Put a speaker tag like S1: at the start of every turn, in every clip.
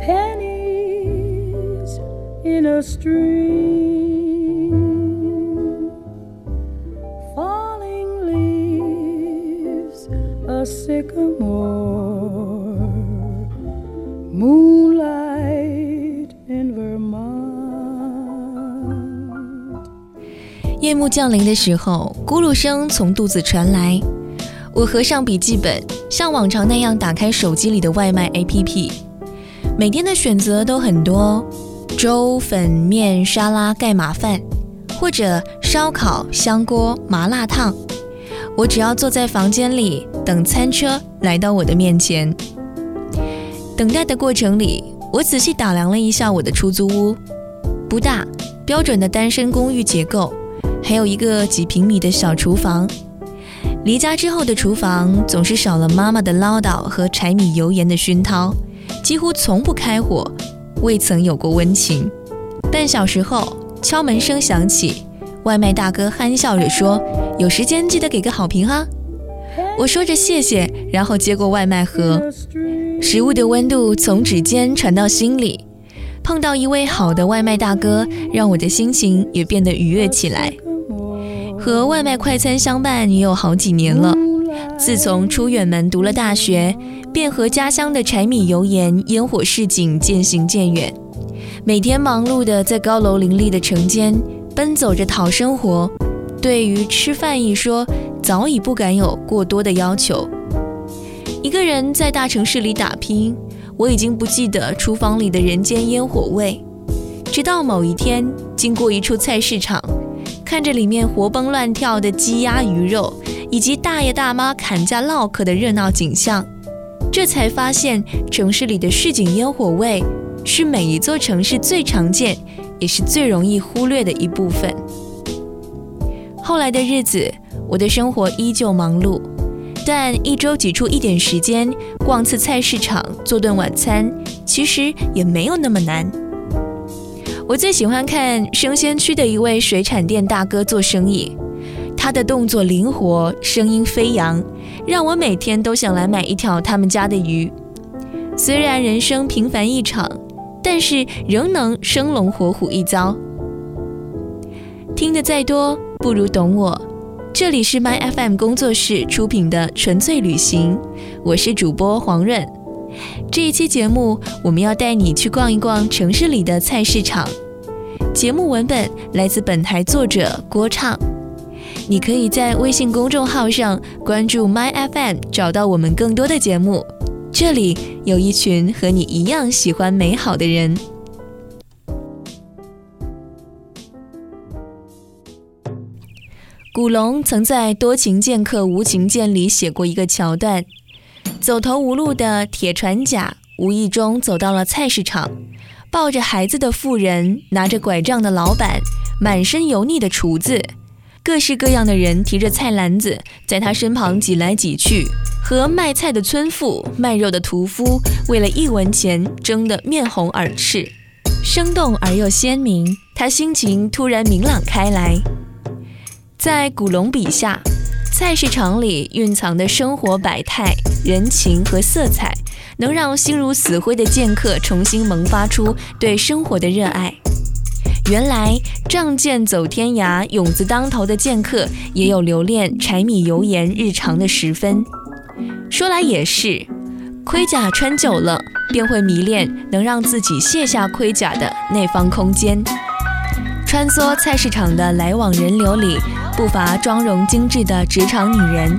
S1: pennies in a stream, falling leaves, a sycamore, moonlight in Vermont.
S2: 夜幕降临的时候，咕噜声从肚子传来。我合上笔记本，像往常那样打开手机里的外卖 APP。每天的选择都很多：粥、粉、面、沙拉、盖码饭，或者烧烤、香锅、麻辣烫。我只要坐在房间里等餐车来到我的面前。等待的过程里，我仔细打量了一下我的出租屋，不大，标准的单身公寓结构，还有一个几平米的小厨房。离家之后的厨房总是少了妈妈的唠叨和柴米油盐的熏陶，几乎从不开火，未曾有过温情。半小时后，敲门声响起，外卖大哥憨笑着说：“有时间记得给个好评哈。”我说着谢谢，然后接过外卖盒，食物的温度从指尖传到心里。碰到一位好的外卖大哥，让我的心情也变得愉悦起来。和外卖快餐相伴也有好几年了。自从出远门读了大学，便和家乡的柴米油盐、烟火市井渐行渐远。每天忙碌的在高楼林立的城间奔走着讨生活，对于吃饭一说，早已不敢有过多的要求。一个人在大城市里打拼，我已经不记得厨房里的人间烟火味。直到某一天，经过一处菜市场。看着里面活蹦乱跳的鸡鸭鱼肉，以及大爷大妈砍价唠嗑的热闹景象，这才发现城市里的市井烟火味是每一座城市最常见，也是最容易忽略的一部分。后来的日子，我的生活依旧忙碌，但一周挤出一点时间逛次菜市场，做顿晚餐，其实也没有那么难。我最喜欢看生鲜区的一位水产店大哥做生意，他的动作灵活，声音飞扬，让我每天都想来买一条他们家的鱼。虽然人生平凡一场，但是仍能生龙活虎一遭。听得再多，不如懂我。这里是 My FM 工作室出品的纯粹旅行，我是主播黄润。这一期节目，我们要带你去逛一逛城市里的菜市场。节目文本来自本台作者郭畅。你可以在微信公众号上关注 My FM，找到我们更多的节目。这里有一群和你一样喜欢美好的人。古龙曾在《多情剑客无情剑》里写过一个桥段。走投无路的铁船甲无意中走到了菜市场，抱着孩子的妇人，拿着拐杖的老板，满身油腻的厨子，各式各样的人提着菜篮子在他身旁挤来挤去，和卖菜的村妇、卖肉的屠夫为了一文钱争得面红耳赤，生动而又鲜明。他心情突然明朗开来，在古龙笔下。菜市场里蕴藏的生活百态、人情和色彩，能让心如死灰的剑客重新萌发出对生活的热爱。原来仗剑走天涯、勇字当头的剑客，也有留恋柴米油盐日常的时分。说来也是，盔甲穿久了，便会迷恋能让自己卸下盔甲的那方空间。穿梭菜市场的来往人流里。不乏妆容精致的职场女人，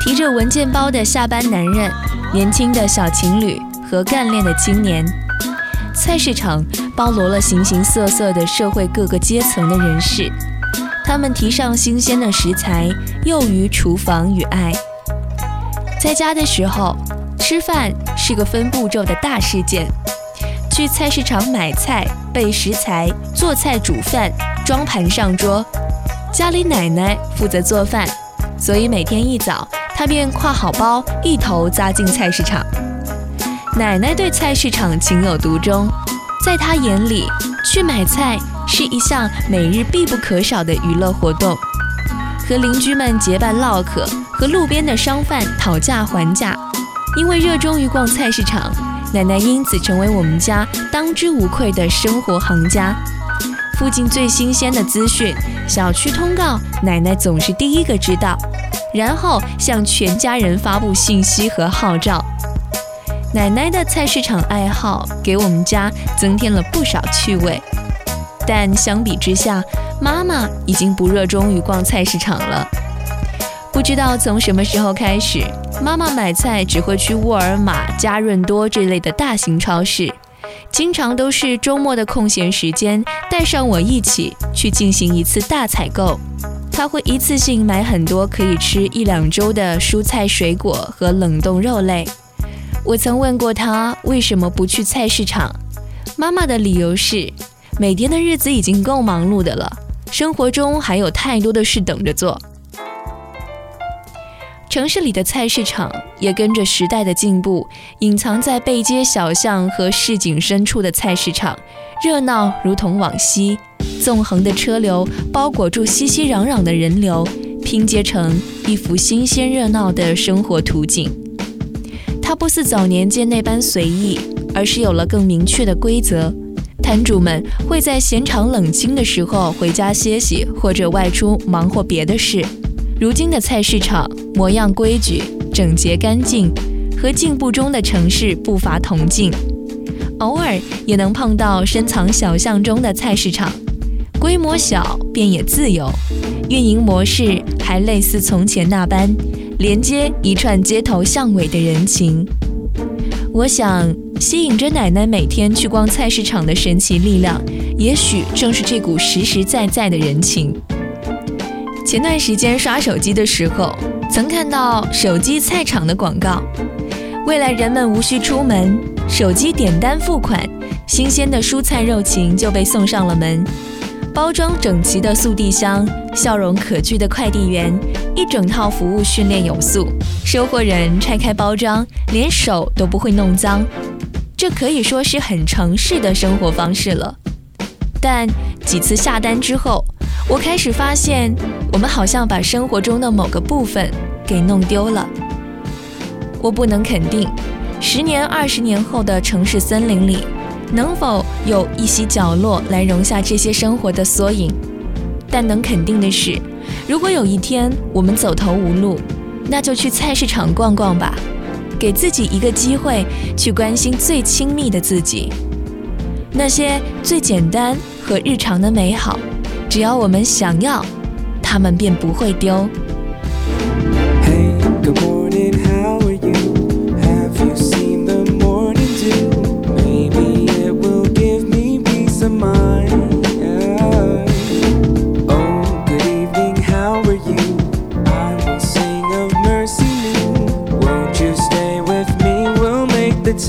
S2: 提着文件包的下班男人，年轻的小情侣和干练的青年。菜市场包罗了形形色色的社会各个阶层的人士，他们提上新鲜的食材，囿于厨房与爱。在家的时候，吃饭是个分步骤的大事件。去菜市场买菜、备食材、做菜、煮饭、装盘上桌。家里奶奶负责做饭，所以每天一早，她便挎好包，一头扎进菜市场。奶奶对菜市场情有独钟，在他眼里，去买菜是一项每日必不可少的娱乐活动。和邻居们结伴唠嗑，和路边的商贩讨价还价。因为热衷于逛菜市场，奶奶因此成为我们家当之无愧的生活行家。附近最新鲜的资讯、小区通告，奶奶总是第一个知道，然后向全家人发布信息和号召。奶奶的菜市场爱好给我们家增添了不少趣味，但相比之下，妈妈已经不热衷于逛菜市场了。不知道从什么时候开始，妈妈买菜只会去沃尔玛、家润多这类的大型超市，经常都是周末的空闲时间，带上我一起去进行一次大采购。她会一次性买很多可以吃一两周的蔬菜、水果和冷冻肉类。我曾问过他为什么不去菜市场，妈妈的理由是，每天的日子已经够忙碌的了，生活中还有太多的事等着做。城市里的菜市场也跟着时代的进步，隐藏在背街小巷和市井深处的菜市场，热闹如同往昔。纵横的车流包裹住熙熙攘攘的人流，拼接成一幅新鲜热闹的生活图景。它不似早年间那般随意，而是有了更明确的规则。摊主们会在闲场冷清的时候回家歇息，或者外出忙活别的事。如今的菜市场模样规矩、整洁干净，和进步中的城市步伐同进。偶尔也能碰到深藏小巷中的菜市场，规模小便也自由，运营模式还类似从前那般，连接一串街头巷尾的人情。我想，吸引着奶奶每天去逛菜市场的神奇力量，也许正是这股实实在在的人情。前段时间刷手机的时候，曾看到手机菜场的广告。未来人们无需出门，手机点单付款，新鲜的蔬菜肉禽就被送上了门。包装整齐的速递箱，笑容可掬的快递员，一整套服务训练有素。收货人拆开包装，连手都不会弄脏。这可以说是很城市的生活方式了。但几次下单之后，我开始发现，我们好像把生活中的某个部分给弄丢了。我不能肯定，十年、二十年后的城市森林里，能否有一席角落来容下这些生活的缩影。但能肯定的是，如果有一天我们走投无路，那就去菜市场逛逛吧，给自己一个机会去关心最亲密的自己，那些最简单和日常的美好。只要我们想要，他们便不会丢。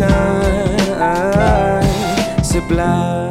S3: Time sublime.